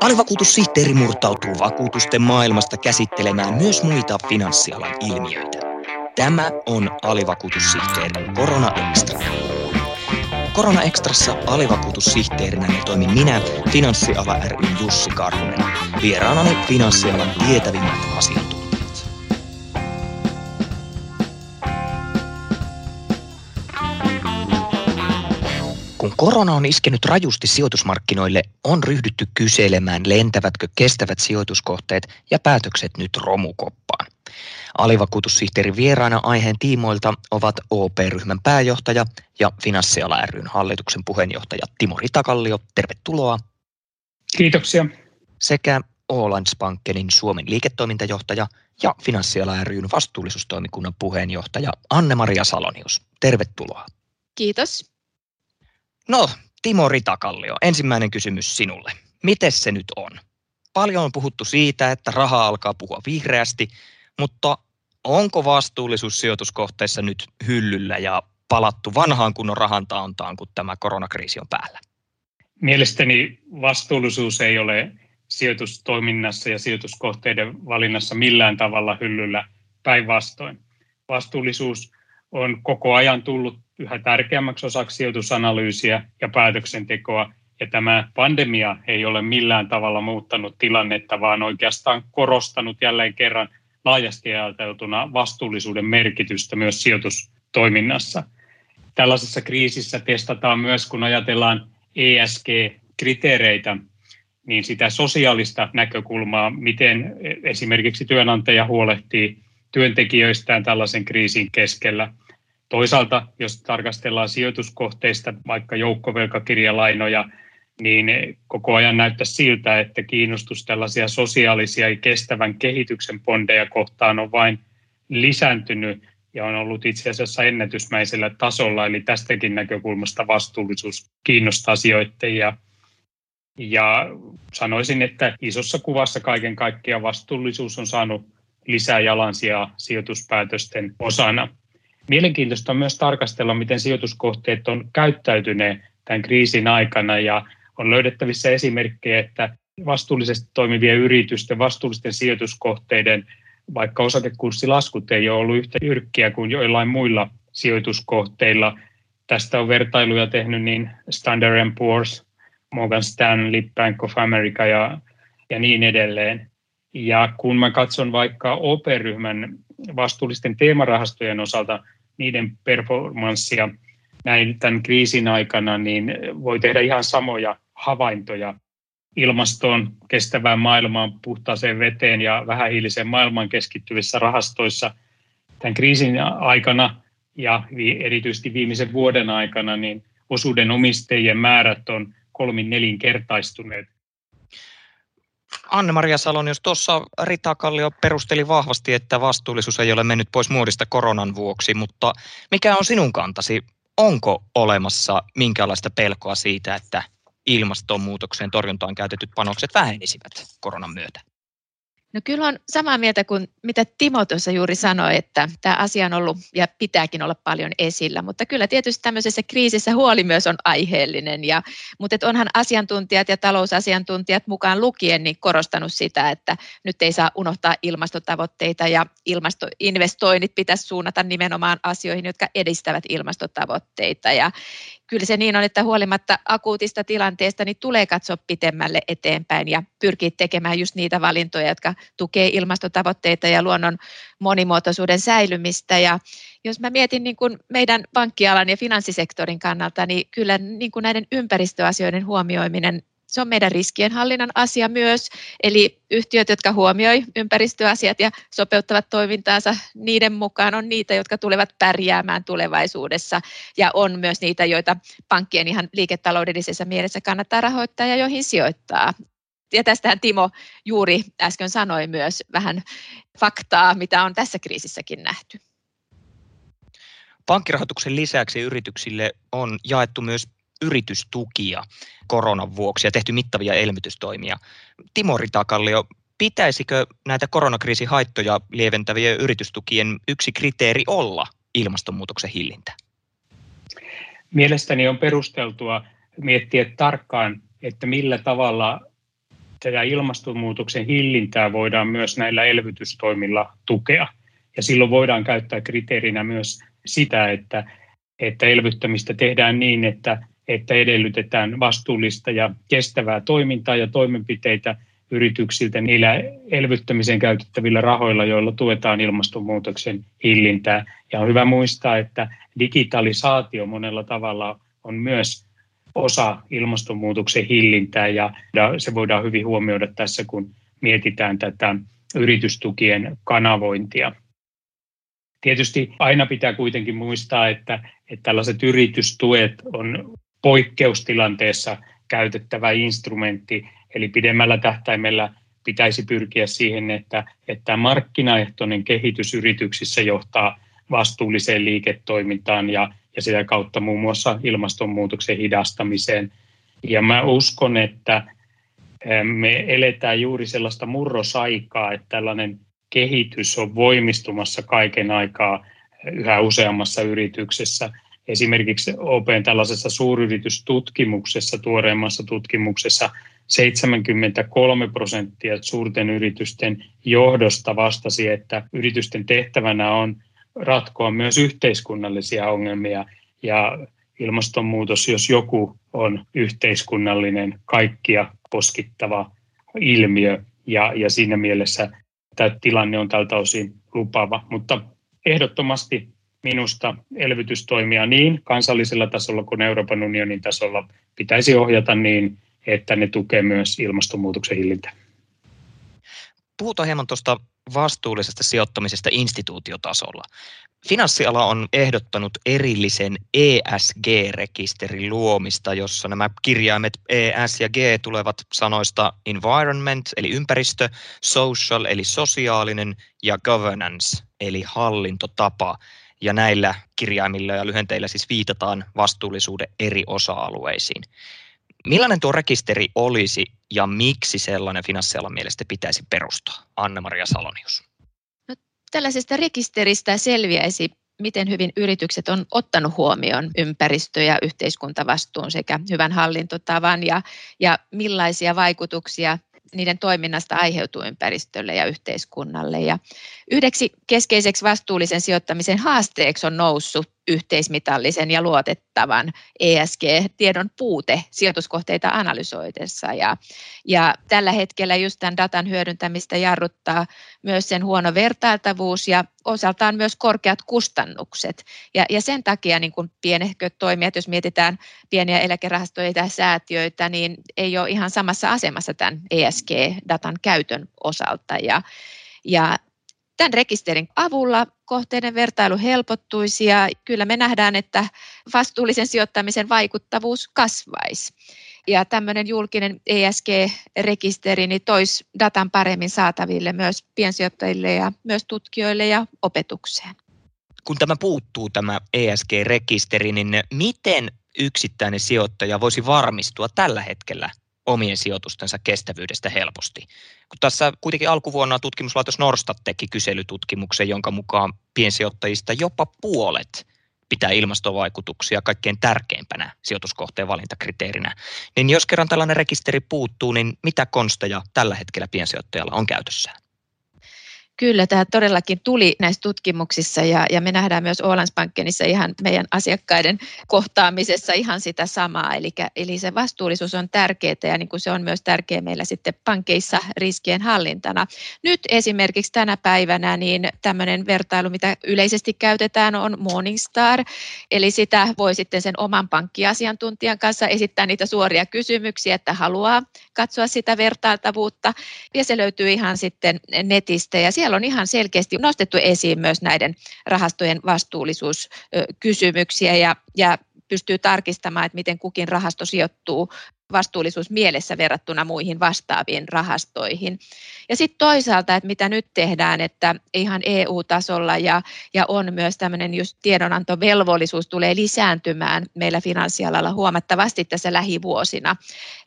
Alivakuutussihteeri murtautuu vakuutusten maailmasta käsittelemään myös muita finanssialan ilmiöitä. Tämä on Alivakuutussihteerin Korona Extra. Korona Extrassa alivakuutussihteerinä toimin minä, Finanssiala ry Jussi Karhunen. Vieraanani finanssialan tietävimmät asiantuntijat. Korona on iskenyt rajusti sijoitusmarkkinoille, on ryhdytty kyselemään, lentävätkö kestävät sijoituskohteet ja päätökset nyt romukoppaan. Alivakuutussihteerin vieraana aiheen tiimoilta ovat OP-ryhmän pääjohtaja ja Finanssiala ryn hallituksen puheenjohtaja Timo Ritakallio. Tervetuloa. Kiitoksia. Sekä Ålandsbankenin Suomen liiketoimintajohtaja ja Finanssiala ryn vastuullisuustoimikunnan puheenjohtaja Anne-Maria Salonius. Tervetuloa. Kiitos. No, Timo Ritakallio, ensimmäinen kysymys sinulle. Miten se nyt on? Paljon on puhuttu siitä, että raha alkaa puhua vihreästi, mutta onko vastuullisuus sijoituskohteissa nyt hyllyllä ja palattu vanhaan kunnon rahantaontaan, kun tämä koronakriisi on päällä? Mielestäni vastuullisuus ei ole sijoitustoiminnassa ja sijoituskohteiden valinnassa millään tavalla hyllyllä päinvastoin. Vastuullisuus on koko ajan tullut yhä tärkeämmäksi osaksi sijoitusanalyysiä ja päätöksentekoa. Ja tämä pandemia ei ole millään tavalla muuttanut tilannetta, vaan oikeastaan korostanut jälleen kerran laajasti ajateltuna vastuullisuuden merkitystä myös sijoitustoiminnassa. Tällaisessa kriisissä testataan myös, kun ajatellaan ESG-kriteereitä, niin sitä sosiaalista näkökulmaa, miten esimerkiksi työnantaja huolehtii työntekijöistään tällaisen kriisin keskellä – Toisaalta, jos tarkastellaan sijoituskohteista, vaikka joukkovelkakirjalainoja, niin koko ajan näyttää siltä, että kiinnostus tällaisia sosiaalisia ja kestävän kehityksen bondeja kohtaan on vain lisääntynyt ja on ollut itse asiassa ennätysmäisellä tasolla, eli tästäkin näkökulmasta vastuullisuus kiinnostaa sijoittajia. Ja sanoisin, että isossa kuvassa kaiken kaikkiaan vastuullisuus on saanut lisää jalansijaa sijoituspäätösten osana. Mielenkiintoista on myös tarkastella, miten sijoituskohteet on käyttäytyneet tämän kriisin aikana ja on löydettävissä esimerkkejä, että vastuullisesti toimivien yritysten, vastuullisten sijoituskohteiden, vaikka osakekurssilaskut ei ole ollut yhtä jyrkkiä kuin joillain muilla sijoituskohteilla. Tästä on vertailuja tehnyt niin Standard Poor's, Morgan Stanley, Bank of America ja, ja niin edelleen. Ja kun mä katson vaikka OP-ryhmän vastuullisten teemarahastojen osalta niiden performanssia näin tämän kriisin aikana, niin voi tehdä ihan samoja havaintoja. Ilmastoon, kestävään maailmaan, puhtaaseen veteen ja vähähiiliseen maailmaan keskittyvissä rahastoissa tämän kriisin aikana ja erityisesti viimeisen vuoden aikana, niin osuuden omistajien määrät on kolmin nelinkertaistuneet Anne-Maria Salon, jos tuossa Rita Kallio perusteli vahvasti, että vastuullisuus ei ole mennyt pois muodista koronan vuoksi, mutta mikä on sinun kantasi? Onko olemassa minkälaista pelkoa siitä, että ilmastonmuutoksen torjuntaan käytetyt panokset vähenisivät koronan myötä? No kyllä on samaa mieltä kuin mitä Timo tuossa juuri sanoi, että tämä asia on ollut ja pitääkin olla paljon esillä, mutta kyllä tietysti tämmöisessä kriisissä huoli myös on aiheellinen, ja, mutta onhan asiantuntijat ja talousasiantuntijat mukaan lukien niin korostanut sitä, että nyt ei saa unohtaa ilmastotavoitteita ja ilmastoinvestoinnit pitäisi suunnata nimenomaan asioihin, jotka edistävät ilmastotavoitteita. Ja, kyllä se niin on, että huolimatta akuutista tilanteesta, niin tulee katsoa pitemmälle eteenpäin ja pyrkiä tekemään just niitä valintoja, jotka tukee ilmastotavoitteita ja luonnon monimuotoisuuden säilymistä. Ja jos mä mietin niin kuin meidän pankkialan ja finanssisektorin kannalta, niin kyllä niin kuin näiden ympäristöasioiden huomioiminen se on meidän riskienhallinnan asia myös, eli yhtiöt, jotka huomioi ympäristöasiat ja sopeuttavat toimintaansa, niiden mukaan on niitä, jotka tulevat pärjäämään tulevaisuudessa ja on myös niitä, joita pankkien ihan liiketaloudellisessa mielessä kannattaa rahoittaa ja joihin sijoittaa. Ja tästähän Timo juuri äsken sanoi myös vähän faktaa, mitä on tässä kriisissäkin nähty. Pankkirahoituksen lisäksi yrityksille on jaettu myös yritystukia koronan vuoksi ja tehty mittavia elvytystoimia. Timo Ritakallio, pitäisikö näitä koronakriisin haittoja lieventävien yritystukien yksi kriteeri olla ilmastonmuutoksen hillintä? Mielestäni on perusteltua miettiä tarkkaan, että millä tavalla tätä ilmastonmuutoksen hillintää voidaan myös näillä elvytystoimilla tukea. Ja silloin voidaan käyttää kriteerinä myös sitä, että, että elvyttämistä tehdään niin, että, että edellytetään vastuullista ja kestävää toimintaa ja toimenpiteitä yrityksiltä niillä elvyttämiseen käytettävillä rahoilla, joilla tuetaan ilmastonmuutoksen hillintää. Ja on hyvä muistaa, että digitalisaatio monella tavalla on myös osa ilmastonmuutoksen hillintää ja se voidaan hyvin huomioida tässä, kun mietitään tätä yritystukien kanavointia. Tietysti aina pitää kuitenkin muistaa, että, että tällaiset yritystuet on poikkeustilanteessa käytettävä instrumentti, eli pidemmällä tähtäimellä pitäisi pyrkiä siihen, että, että markkinaehtoinen kehitys yrityksissä johtaa vastuulliseen liiketoimintaan ja, ja sitä kautta muun muassa ilmastonmuutoksen hidastamiseen. Ja mä uskon, että me eletään juuri sellaista murrosaikaa, että tällainen kehitys on voimistumassa kaiken aikaa yhä useammassa yrityksessä. Esimerkiksi Open tällaisessa suuryritystutkimuksessa, tuoreemmassa tutkimuksessa 73 prosenttia suurten yritysten johdosta vastasi, että yritysten tehtävänä on ratkoa myös yhteiskunnallisia ongelmia. Ja ilmastonmuutos, jos joku on yhteiskunnallinen, kaikkia koskittava ilmiö. Ja, ja siinä mielessä tämä tilanne on tältä osin lupava, mutta ehdottomasti minusta elvytystoimia niin kansallisella tasolla kuin Euroopan unionin tasolla pitäisi ohjata niin, että ne tukee myös ilmastonmuutoksen hillintää. Puhutaan hieman tuosta vastuullisesta sijoittamisesta instituutiotasolla. Finanssiala on ehdottanut erillisen ESG-rekisterin luomista, jossa nämä kirjaimet ES ja G tulevat sanoista environment eli ympäristö, social eli sosiaalinen ja governance eli hallintotapa. Ja näillä kirjaimilla ja lyhenteillä siis viitataan vastuullisuuden eri osa-alueisiin. Millainen tuo rekisteri olisi ja miksi sellainen finanssialan mielestä pitäisi perustaa? Anna-Maria Salonius. No, tällaisesta rekisteristä selviäisi, miten hyvin yritykset on ottanut huomioon ympäristö- ja yhteiskuntavastuun sekä hyvän hallintotavan ja, ja millaisia vaikutuksia niiden toiminnasta aiheutuu ympäristölle ja yhteiskunnalle. Ja yhdeksi keskeiseksi vastuullisen sijoittamisen haasteeksi on noussut yhteismitallisen ja luotettavan ESG-tiedon puute sijoituskohteita analysoidessa. Ja, ja tällä hetkellä just tämän datan hyödyntämistä jarruttaa myös sen huono vertailtavuus ja osaltaan myös korkeat kustannukset. Ja, ja sen takia niin kun pienehköt toimijat, jos mietitään pieniä eläkerahastoja tai säätiöitä, niin ei ole ihan samassa asemassa tämän ESG-datan käytön osalta. Ja, ja Tämän rekisterin avulla kohteiden vertailu helpottuisi ja kyllä me nähdään, että vastuullisen sijoittamisen vaikuttavuus kasvaisi. Ja tämmöinen julkinen ESG-rekisteri niin toisi datan paremmin saataville myös piensijoittajille ja myös tutkijoille ja opetukseen. Kun tämä puuttuu, tämä ESG-rekisteri, niin miten yksittäinen sijoittaja voisi varmistua tällä hetkellä omien sijoitustensa kestävyydestä helposti. Kun tässä kuitenkin alkuvuonna tutkimuslaitos Norstat teki kyselytutkimuksen, jonka mukaan piensijoittajista jopa puolet pitää ilmastovaikutuksia kaikkein tärkeimpänä sijoituskohteen valintakriteerinä. Niin jos kerran tällainen rekisteri puuttuu, niin mitä konsteja tällä hetkellä piensijoittajalla on käytössään? Kyllä, tämä todellakin tuli näissä tutkimuksissa ja, ja me nähdään myös Ålandsbankenissa ihan meidän asiakkaiden kohtaamisessa ihan sitä samaa. Eli, eli se vastuullisuus on tärkeää ja niin kuin se on myös tärkeää meillä sitten pankeissa riskien hallintana. Nyt esimerkiksi tänä päivänä niin tämmöinen vertailu, mitä yleisesti käytetään, on Morningstar. Eli sitä voi sitten sen oman pankkiasiantuntijan kanssa esittää niitä suoria kysymyksiä, että haluaa katsoa sitä vertailtavuutta. Ja se löytyy ihan sitten netistä ja siellä siellä on ihan selkeästi nostettu esiin myös näiden rahastojen vastuullisuuskysymyksiä ja, ja pystyy tarkistamaan, että miten kukin rahasto sijoittuu vastuullisuus mielessä verrattuna muihin vastaaviin rahastoihin. Ja sitten toisaalta, että mitä nyt tehdään, että ihan EU-tasolla ja, ja on myös tämmöinen just tiedonantovelvollisuus tulee lisääntymään meillä finanssialalla huomattavasti tässä lähivuosina.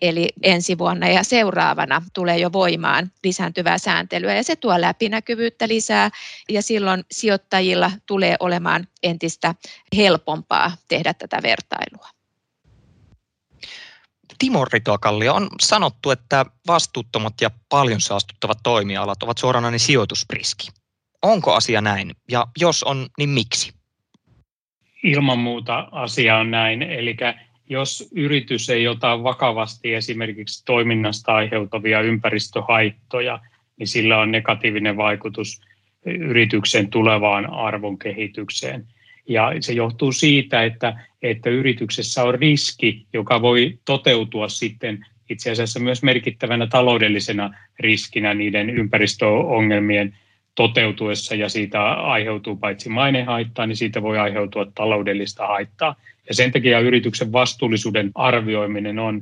Eli ensi vuonna ja seuraavana tulee jo voimaan lisääntyvää sääntelyä ja se tuo läpinäkyvyyttä lisää ja silloin sijoittajilla tulee olemaan entistä helpompaa tehdä tätä vertailua. Timo Ritoakallio, on sanottu, että vastuuttomat ja paljon saastuttavat toimialat ovat suoranainen sijoitusriski. Onko asia näin? Ja jos on, niin miksi? Ilman muuta asia on näin. Eli jos yritys ei ota vakavasti esimerkiksi toiminnasta aiheutuvia ympäristöhaittoja, niin sillä on negatiivinen vaikutus yrityksen tulevaan arvon kehitykseen. Ja se johtuu siitä, että, että yrityksessä on riski, joka voi toteutua sitten itse asiassa myös merkittävänä taloudellisena riskinä niiden ympäristöongelmien toteutuessa ja siitä aiheutuu paitsi mainehaittaa, niin siitä voi aiheutua taloudellista haittaa. Ja sen takia yrityksen vastuullisuuden arvioiminen on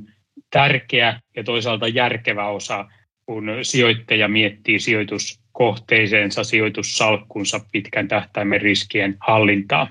tärkeä ja toisaalta järkevä osa, kun sijoittaja miettii sijoituskohteiseensa, sijoitussalkkunsa pitkän tähtäimen riskien hallintaa.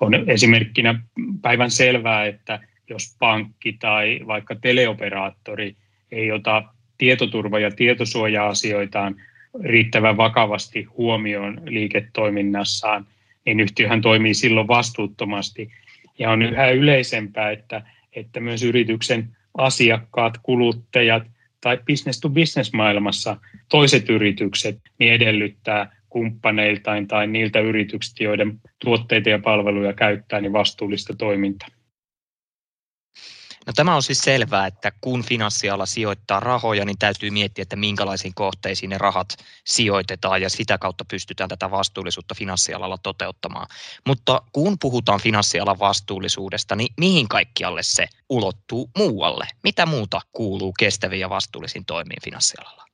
On esimerkkinä päivän selvää, että jos pankki tai vaikka teleoperaattori ei ota tietoturva- ja tietosuoja-asioitaan riittävän vakavasti huomioon liiketoiminnassaan, niin yhtiöhän toimii silloin vastuuttomasti. Ja on yhä yleisempää, että, että myös yrityksen asiakkaat, kuluttajat tai business to business maailmassa toiset yritykset niin edellyttää kumppaneiltaan tai niiltä yrityksiltä, joiden tuotteita ja palveluja käyttää, niin vastuullista toimintaa. No tämä on siis selvää, että kun finanssiala sijoittaa rahoja, niin täytyy miettiä, että minkälaisiin kohteisiin ne rahat sijoitetaan ja sitä kautta pystytään tätä vastuullisuutta finanssialalla toteuttamaan. Mutta kun puhutaan finanssialan vastuullisuudesta, niin mihin kaikkialle se ulottuu muualle? Mitä muuta kuuluu kestäviin ja vastuullisiin toimiin finanssialalla?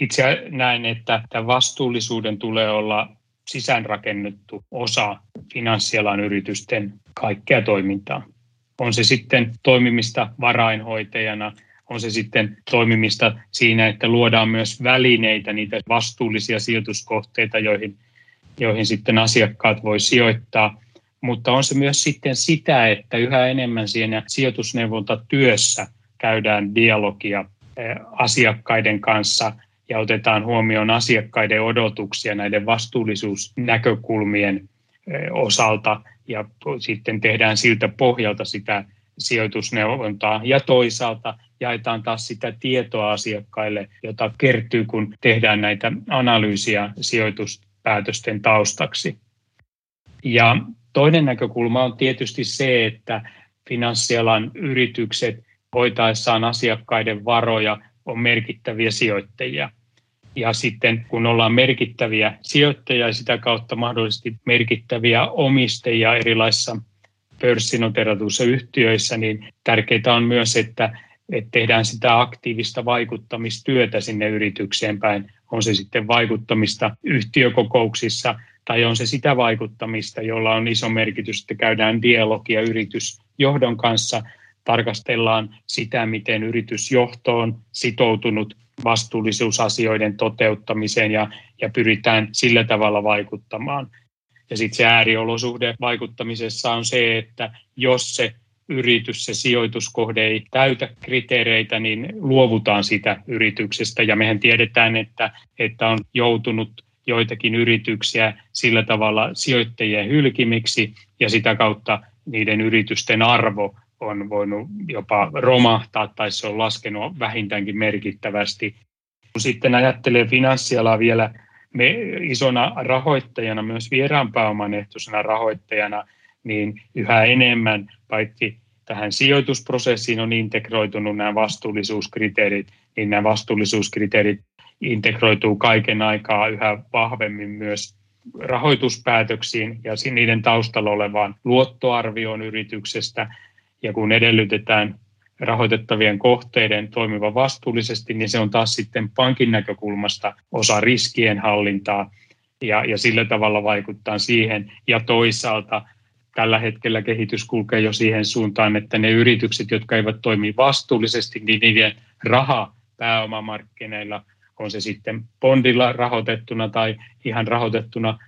Itse näen, että tämän vastuullisuuden tulee olla sisäänrakennettu osa finanssialan yritysten kaikkea toimintaa on se sitten toimimista varainhoitajana, on se sitten toimimista siinä, että luodaan myös välineitä, niitä vastuullisia sijoituskohteita, joihin, joihin sitten asiakkaat voi sijoittaa. Mutta on se myös sitten sitä, että yhä enemmän siinä sijoitusneuvontatyössä käydään dialogia eh, asiakkaiden kanssa ja otetaan huomioon asiakkaiden odotuksia näiden vastuullisuusnäkökulmien eh, osalta ja sitten tehdään siltä pohjalta sitä sijoitusneuvontaa ja toisaalta jaetaan taas sitä tietoa asiakkaille, jota kertyy, kun tehdään näitä analyysiä sijoituspäätösten taustaksi. Ja toinen näkökulma on tietysti se, että finanssialan yritykset hoitaessaan asiakkaiden varoja on merkittäviä sijoittajia – ja sitten kun ollaan merkittäviä sijoittajia ja sitä kautta mahdollisesti merkittäviä omistajia erilaisissa pörssinoteratuissa yhtiöissä, niin tärkeää on myös, että, että tehdään sitä aktiivista vaikuttamistyötä sinne yritykseen päin. On se sitten vaikuttamista yhtiökokouksissa tai on se sitä vaikuttamista, jolla on iso merkitys, että käydään dialogia yritysjohdon kanssa, tarkastellaan sitä, miten yritysjohto on sitoutunut vastuullisuusasioiden toteuttamiseen ja, ja pyritään sillä tavalla vaikuttamaan. Ja sitten se ääriolosuhde vaikuttamisessa on se, että jos se yritys, se sijoituskohde ei täytä kriteereitä, niin luovutaan sitä yrityksestä. Ja mehän tiedetään, että, että on joutunut joitakin yrityksiä sillä tavalla sijoittajien hylkimiksi ja sitä kautta niiden yritysten arvo on voinut jopa romahtaa tai se on laskenut vähintäänkin merkittävästi. Kun sitten ajattelee finanssialaa vielä me isona rahoittajana, myös vieraan pääoman ehtoisena rahoittajana, niin yhä enemmän paitsi tähän sijoitusprosessiin on integroitunut nämä vastuullisuuskriteerit, niin nämä vastuullisuuskriteerit integroituu kaiken aikaa yhä vahvemmin myös rahoituspäätöksiin ja niiden taustalla olevaan luottoarvioon yrityksestä ja kun edellytetään rahoitettavien kohteiden toimiva vastuullisesti, niin se on taas sitten pankin näkökulmasta osa riskien hallintaa ja, ja sillä tavalla vaikuttaa siihen. Ja toisaalta tällä hetkellä kehitys kulkee jo siihen suuntaan, että ne yritykset, jotka eivät toimi vastuullisesti, niin niiden raha pääomamarkkinoilla, on se sitten bondilla rahoitettuna tai ihan rahoitettuna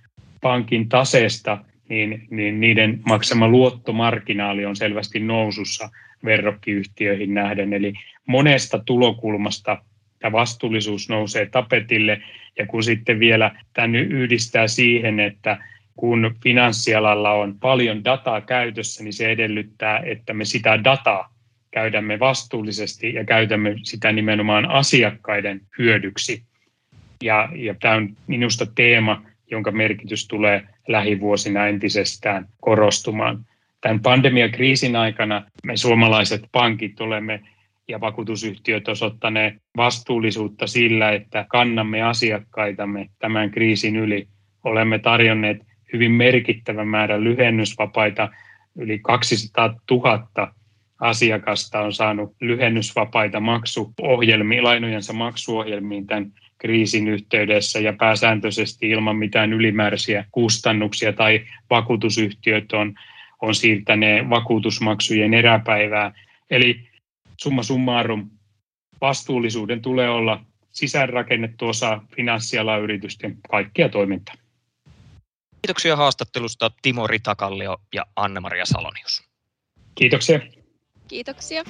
pankin taseesta, niin, niin niiden maksama luottomarginaali on selvästi nousussa verrokkiyhtiöihin nähden. Eli monesta tulokulmasta tämä vastuullisuus nousee tapetille ja kun sitten vielä tämän yhdistää siihen, että kun finanssialalla on paljon dataa käytössä, niin se edellyttää, että me sitä dataa käytämme vastuullisesti ja käytämme sitä nimenomaan asiakkaiden hyödyksi. Ja, ja tämä on minusta teema, jonka merkitys tulee lähivuosina entisestään korostumaan. Tämän pandemiakriisin aikana me suomalaiset pankit olemme ja vakuutusyhtiöt osoittaneet vastuullisuutta sillä, että kannamme asiakkaitamme tämän kriisin yli. Olemme tarjonneet hyvin merkittävän määrän lyhennysvapaita. Yli 200 000 asiakasta on saanut lyhennysvapaita maksuohjelmiin, lainojensa maksuohjelmiin tämän kriisin yhteydessä ja pääsääntöisesti ilman mitään ylimääräisiä kustannuksia tai vakuutusyhtiöt on, on siirtäneet vakuutusmaksujen eräpäivää. Eli summa summarum, vastuullisuuden tulee olla sisäänrakennettu osa finanssialan yritysten kaikkia toimintaa. Kiitoksia haastattelusta Timo Ritakallio ja Anne-Maria Salonius. Kiitoksia. Kiitoksia.